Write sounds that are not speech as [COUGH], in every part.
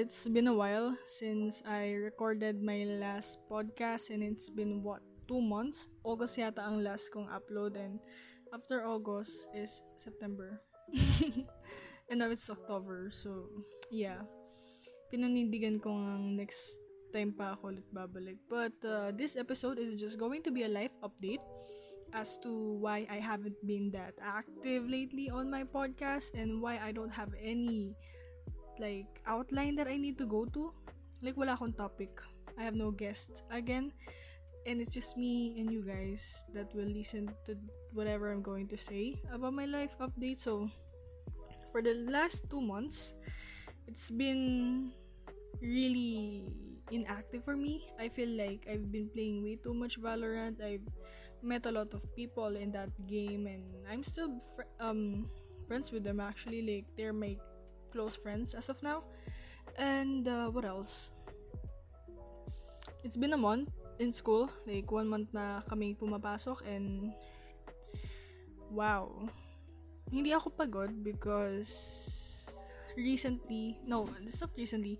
it's been a while since I recorded my last podcast and it's been what, two months? August yata ang last kong upload and after August is September. [LAUGHS] and now it's October, so yeah. Pinanindigan ko ang next time pa ako ulit babalik. But uh, this episode is just going to be a life update as to why I haven't been that active lately on my podcast and why I don't have any like outline that I need to go to. Like wala akong topic. I have no guests again. And it's just me and you guys that will listen to whatever I'm going to say about my life update. So for the last two months, it's been really inactive for me. I feel like I've been playing way too much Valorant. I've met a lot of people in that game and I'm still fr- um friends with them actually like they're my close friends as of now. And uh, what else? It's been a month in school, like one month na kami pumapasok and wow. Hindi ako pagod because recently, no, it's not recently.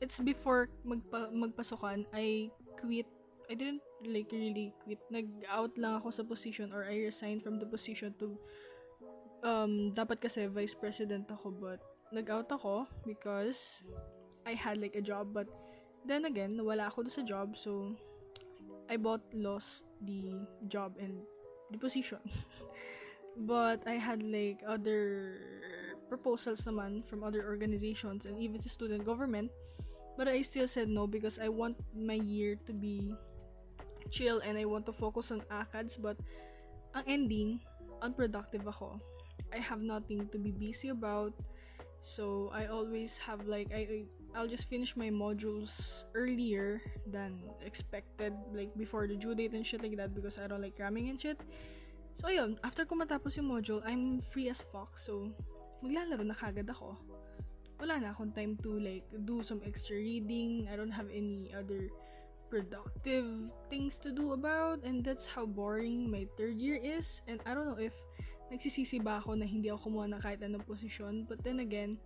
It's before magpa, magpasukan, I quit. I didn't like really quit. Nag-out lang ako sa position or I resigned from the position to um dapat kasi vice president ako but nag-out ako because I had like a job. But then again, wala ako sa job. So I bought lost the job and the position. [LAUGHS] but I had like other proposals naman from other organizations and even the student government. But I still said no because I want my year to be chill and I want to focus on ACADS but ang ending unproductive ako. I have nothing to be busy about so I always have like I I'll just finish my modules earlier than expected like before the due date and shit like that because I don't like cramming and shit So, ayun, after ko matapos yung module, I'm free as fuck. So, maglalaro na kagad ako. Wala na akong time to like do some extra reading. I don't have any other productive things to do about and that's how boring my third year is and I don't know if nagsisisi ba ako na hindi ako kumuha ng kahit anong posisyon but then again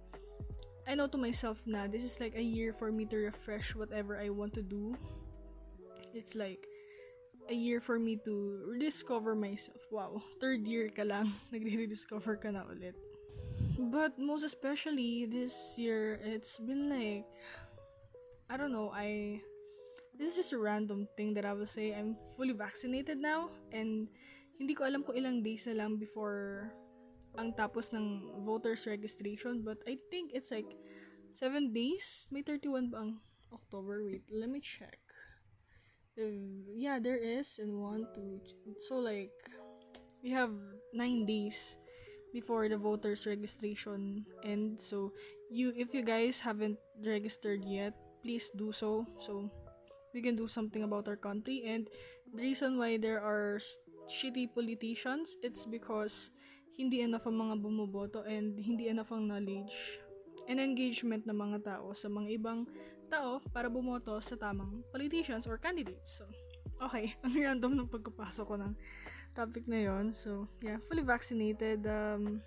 I know to myself na this is like a year for me to refresh whatever I want to do it's like a year for me to rediscover myself. Wow, third year ka lang, [LAUGHS] nagre-rediscover ka na ulit. But most especially this year, it's been like, I don't know, I, this is just a random thing that I will say. I'm fully vaccinated now, and hindi ko alam kung ilang days na lang before ang tapos ng voters registration, but I think it's like 7 days. May 31 ba ang October? Wait, let me check. Yeah, there is in one, two, so like we have nine days before the voters registration ends. So you, if you guys haven't registered yet, please do so. So we can do something about our country. And the reason why there are shitty politicians, it's because hindi enough ang mga bumuboto and hindi enough ang knowledge and engagement ng mga tao sa mga ibang tao para bumoto sa tamang politicians or candidates. So, okay, [LAUGHS] ang random ng pagkapasok ko ng topic na yon. So, yeah, fully vaccinated. Um,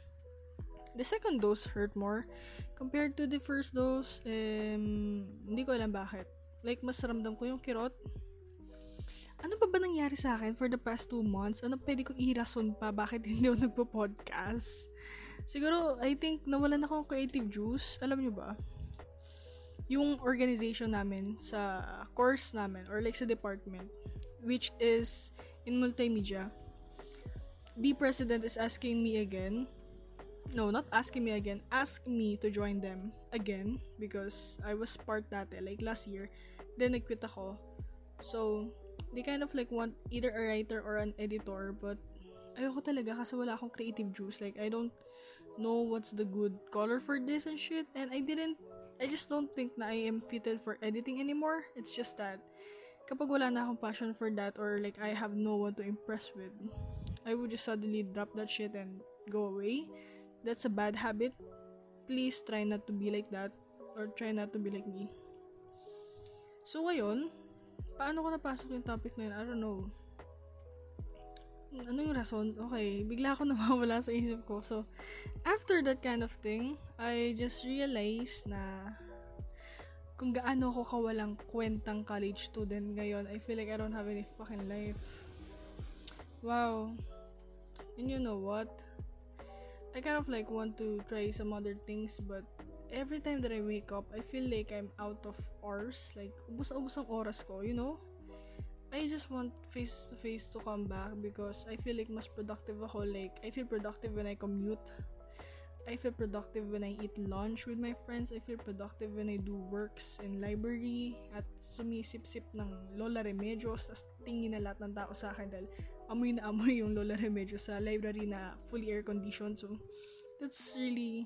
the second dose hurt more compared to the first dose. Um, hindi ko alam bakit. Like, mas ramdam ko yung kirot. Ano ba ba nangyari sa akin for the past two months? Ano pwede kong ihirason pa? Bakit hindi ako nagpo-podcast? Siguro, I think, nawalan ako ng creative juice. Alam nyo ba? Yung organization namin sa course namin or like sa department, which is in multimedia, the president is asking me again no, not asking me again, ask me to join them again because I was part dati, like last year. Then, nag-quit ako. So, they kind of like want either a writer or an editor, but ayoko talaga kasi wala akong creative juice. Like, I don't know what's the good color for this and shit. And I didn't, I just don't think na I am fitted for editing anymore. It's just that, kapag wala na akong passion for that or like I have no one to impress with, I would just suddenly drop that shit and go away. That's a bad habit. Please try not to be like that or try not to be like me. So, ngayon, paano ko napasok yung topic na yun? I don't know. Ano yung rason? Okay, bigla ako [LAUGHS] nawawala sa isip ko. So, after that kind of thing, I just realized na kung gaano ako kawalang kwentang college student ngayon. I feel like I don't have any fucking life. Wow. And you know what? I kind of like want to try some other things but every time that I wake up, I feel like I'm out of hours. Like, ubus-ubus ang oras ko, you know? I just want face to come back because I feel like mas productive ako. Like, I feel productive when I commute. I feel productive when I eat lunch with my friends. I feel productive when I do works in library at sumisip-sip ng Lola Remedios tas tingin na lahat ng tao sa akin dahil amoy na amoy yung Lola Remedios sa library na fully air conditioned. So, that's really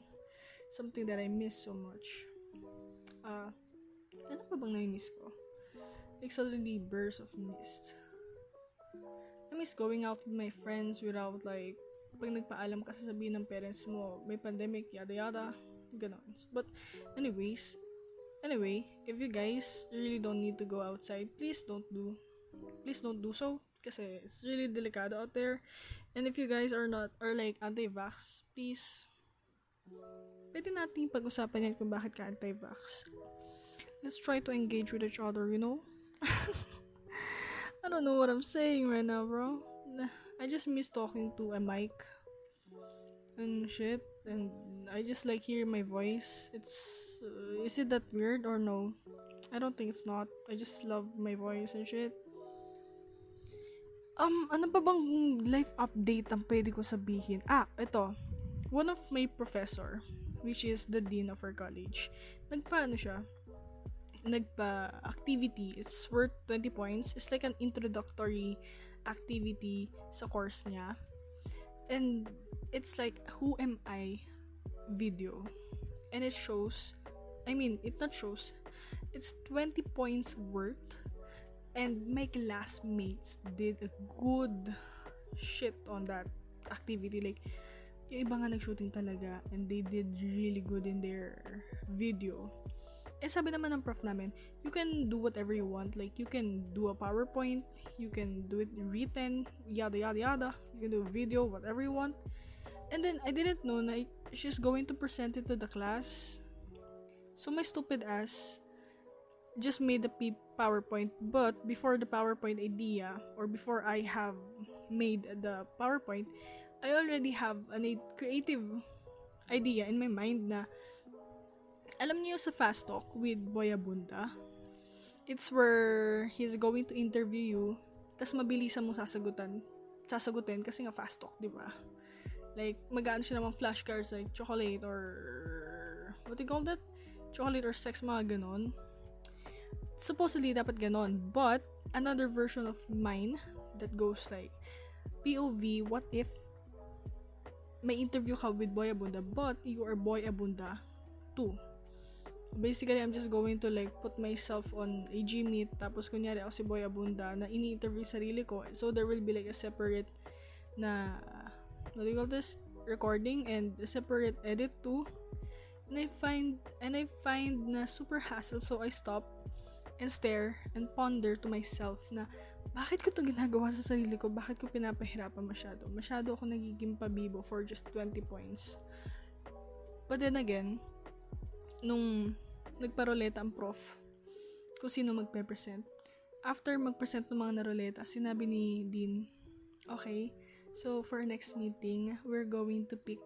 something that I miss so much. Uh, ano pa bang na-miss ko? like suddenly bursts of mist. I miss going out with my friends without like pag nagpaalam ka sasabihin ng parents mo may pandemic yada yada ganon. But anyways, anyway, if you guys really don't need to go outside, please don't do please don't do so kasi it's really delicado out there. And if you guys are not are like anti-vax, please pwede natin pag-usapan yan kung bakit ka anti-vax. Let's try to engage with each other, you know? [LAUGHS] I don't know what I'm saying right now, bro. I just miss talking to a mic and shit, and I just like hear my voice. It's uh, is it that weird or no? I don't think it's not. I just love my voice and shit. Um, ano ba bang life update ang pwede ko sabihin? Ah, ito. One of my professor, which is the dean of our college, nagpaano siya? nagpa-activity. It's worth 20 points. It's like an introductory activity sa course niya. And it's like, who am I video. And it shows, I mean, it not shows, it's 20 points worth. And my classmates did a good shit on that activity. Like, yung iba nga nag-shooting talaga and they did really good in their video eh sabi naman ng prof namin, you can do whatever you want. Like, you can do a PowerPoint, you can do it written, yada yada yada. You can do video, whatever you want. And then, I didn't know na she's going to present it to the class. So, my stupid ass just made the PowerPoint. But, before the PowerPoint idea, or before I have made the PowerPoint, I already have a creative idea in my mind na alam niyo sa Fast Talk with Boy Abunda, it's where he's going to interview you, tas mabilisan mo sasagutan, sasagutin kasi nga fast talk, di ba? Like, magaan siya namang flashcards like chocolate or what do you call that? Chocolate or sex, mga ganon. Supposedly, dapat ganon. But, another version of mine that goes like, POV, what if may interview ka with Boy Abunda, but you are Boy Abunda too. Basically I'm just going to like put myself on a Gmeet tapos kunyari ako si Boy Abunda na ini-interview sarili ko. So there will be like a separate na what do you call this? Recording and a separate edit too. And I find and I find na super hassle so I stop and stare and ponder to myself na bakit ko to ginagawa sa sarili ko? Bakit ko pinapahirapan masyado? Masyado ako nagiging pabibo for just 20 points. But then again, nung nagparoleta ang prof kung sino magpe-present. After mag-present ng mga naroleta, sinabi ni Dean, okay, so for next meeting, we're going to pick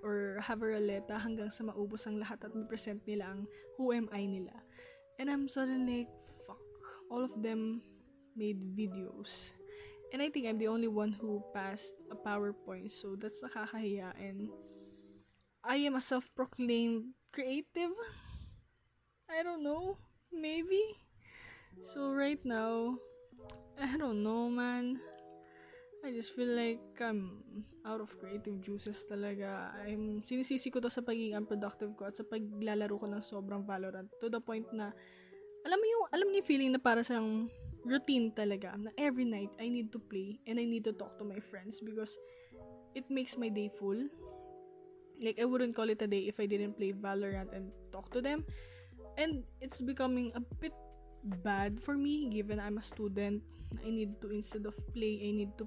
or have a roleta hanggang sa maubos ang lahat at ma-present nila ang who am I nila. And I'm suddenly like, fuck, all of them made videos. And I think I'm the only one who passed a PowerPoint, so that's nakakahiya. And I am a self-proclaimed creative I don't know. Maybe. So right now, I don't know, man. I just feel like I'm out of creative juices talaga. I'm sinisisi ko to sa pagiging unproductive ko at sa paglalaro ko ng sobrang Valorant to the point na alam mo yung alam niyo feeling na para sa routine talaga na every night I need to play and I need to talk to my friends because it makes my day full. Like I wouldn't call it a day if I didn't play Valorant and talk to them and it's becoming a bit bad for me given I'm a student I need to instead of play I need to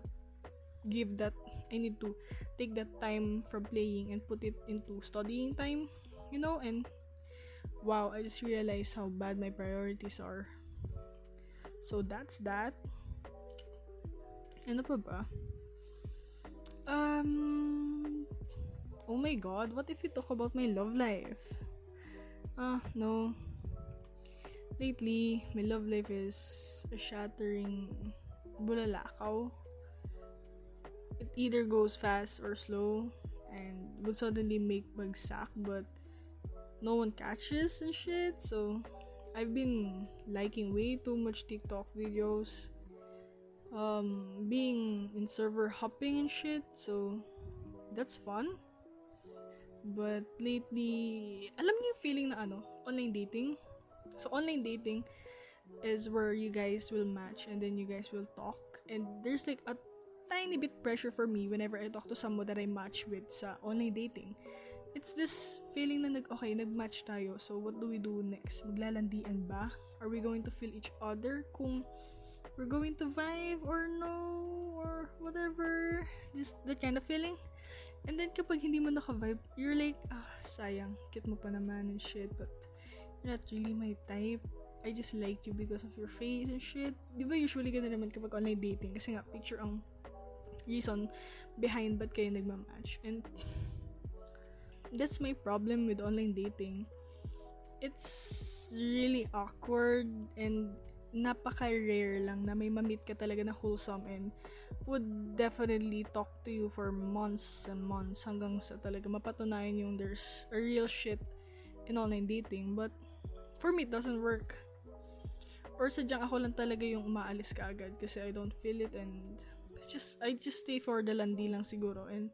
give that I need to take that time from playing and put it into studying time you know and wow, I just realized how bad my priorities are. So that's that. Ano pa ba? Um, oh my god, what if we talk about my love life? Ah, no. Lately, my love life is a shattering bulalakaw. It either goes fast or slow and would suddenly make bagsak but no one catches and shit. So I've been liking way too much TikTok videos. Um being in server hopping and shit. So that's fun. But lately, alam niyo feeling na ano, online dating? So online dating is where you guys will match and then you guys will talk and there's like a tiny bit pressure for me whenever I talk to someone that I match with sa online dating it's this feeling na nag, okay, nag-match tayo. So, what do we do next? Maglalandian ba? Are we going to feel each other? Kung we're going to vibe or no? Or whatever. Just that kind of feeling. And then, kapag hindi mo naka-vibe, you're like, ah, sayang. Cute mo pa naman and shit. But, you're not really my type. I just like you because of your face and shit. Di ba usually ganda naman kapag online dating? Kasi nga, picture ang reason behind ba't kayo nagmamatch. And, that's my problem with online dating. It's really awkward and napaka-rare lang na may mamit ka talaga na wholesome and would definitely talk to you for months and months hanggang sa talaga mapatunayan yung there's a real shit in online dating. But for me, it doesn't work. Or sadyang ako lang talaga yung umaalis ka agad kasi I don't feel it and just, I just stay for the landi lang siguro and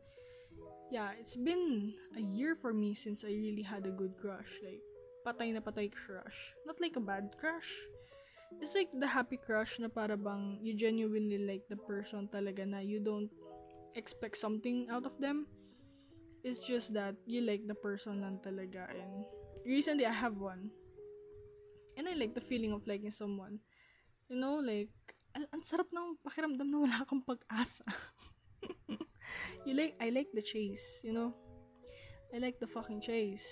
yeah, it's been a year for me since I really had a good crush. Like, patay na patay crush. Not like a bad crush. It's like the happy crush na para bang you genuinely like the person talaga na you don't expect something out of them. It's just that you like the person lang talaga. And recently, I have one. And I like the feeling of liking someone. You know, like, al- ang sarap ng pakiramdam na wala kang pag-asa. you like I like the chase, you know? I like the fucking chase.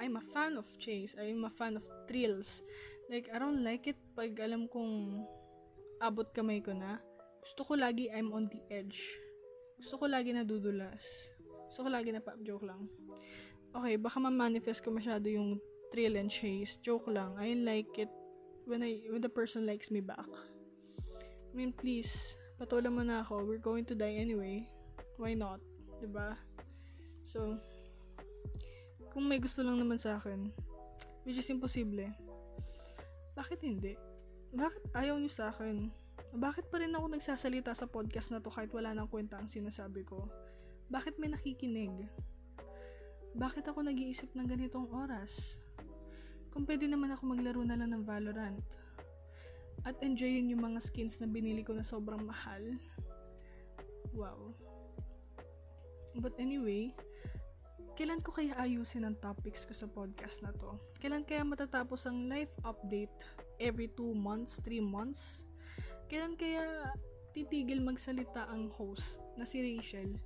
I'm a fan of chase. I'm a fan of thrills. Like, I don't like it pag alam kong abot kamay ko na. Gusto ko lagi I'm on the edge. Gusto ko lagi na dudulas. Gusto ko lagi na pop joke lang. Okay, baka ma-manifest ko masyado yung thrill and chase. Joke lang. I like it when I when the person likes me back. I mean, please, patulan mo na ako. We're going to die anyway why not? ba? Diba? So, kung may gusto lang naman sa akin, which is imposible, bakit hindi? Bakit ayaw niyo sa akin? Bakit pa rin ako nagsasalita sa podcast na to kahit wala nang kwenta ang sinasabi ko? Bakit may nakikinig? Bakit ako nag-iisip ng ganitong oras? Kung pwede naman ako maglaro na lang ng Valorant at enjoyin yung mga skins na binili ko na sobrang mahal. Wow. But anyway, kailan ko kaya ayusin ang topics ko sa podcast na to? Kailan kaya matatapos ang life update every 2 months, 3 months? Kailan kaya titigil magsalita ang host na si Rachel?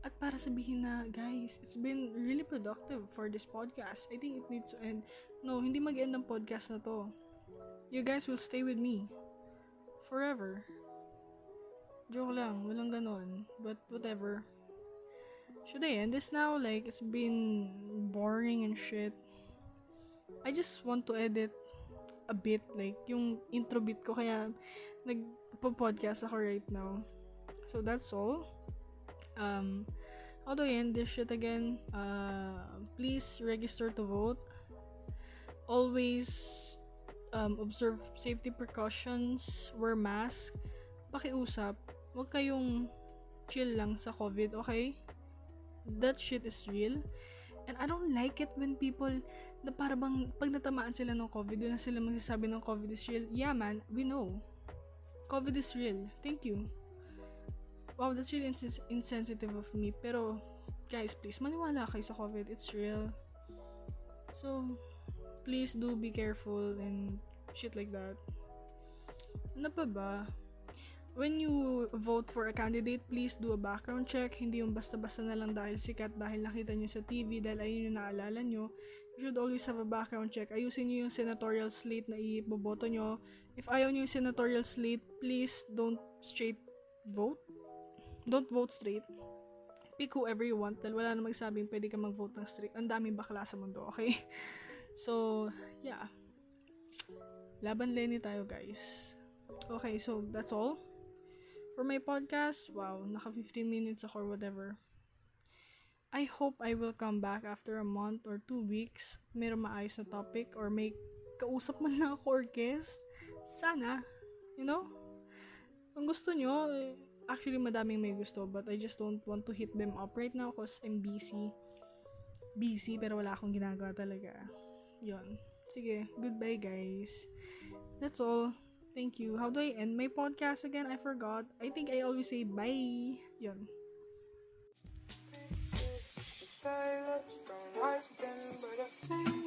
At para sabihin na, guys, it's been really productive for this podcast. I think it needs to end. No, hindi mag-end ang podcast na to. You guys will stay with me. Forever. Joke lang, walang ganon. But whatever. Should I end this now? Like, it's been boring and shit. I just want to edit a bit, like, yung intro bit ko, kaya nagpo-podcast ako right now. So, that's all. Um, how do I end this shit again? Uh, please register to vote. Always um, observe safety precautions, wear mask, pakiusap, huwag kayong chill lang sa COVID, okay? that shit is real. And I don't like it when people na para bang pag natamaan sila ng COVID, doon na sila magsasabi ng COVID is real. Yeah man, we know. COVID is real. Thank you. Wow, that's really ins- insensitive of me. Pero, guys, please, maniwala kayo sa COVID. It's real. So, please do be careful and shit like that. Ano pa ba? when you vote for a candidate, please do a background check. Hindi yung basta-basta na lang dahil sikat, dahil nakita nyo sa TV, dahil ayun yung naalala nyo. you should always have a background check. Ayusin nyo yung senatorial slate na iboboto nyo. If ayaw nyo yung senatorial slate, please don't straight vote. Don't vote straight. Pick whoever you want dahil wala na magsabing pwede ka mag-vote ng straight. Ang daming bakla sa mundo, okay? [LAUGHS] So, yeah. Laban Lenny tayo, guys. Okay, so that's all. For my podcast, wow, naka 15 minutes ako or whatever. I hope I will come back after a month or two weeks. Meron maayos na topic or may kausap man lang ako or guest. Sana. You know? Kung gusto nyo, eh, actually madaming may gusto but I just don't want to hit them up right now because I'm busy. Busy pero wala akong ginagawa talaga. Yon. Sige, goodbye guys. That's all. Thank you. How do I end my podcast again? I forgot. I think I always say bye. Yon. Silence, don't hide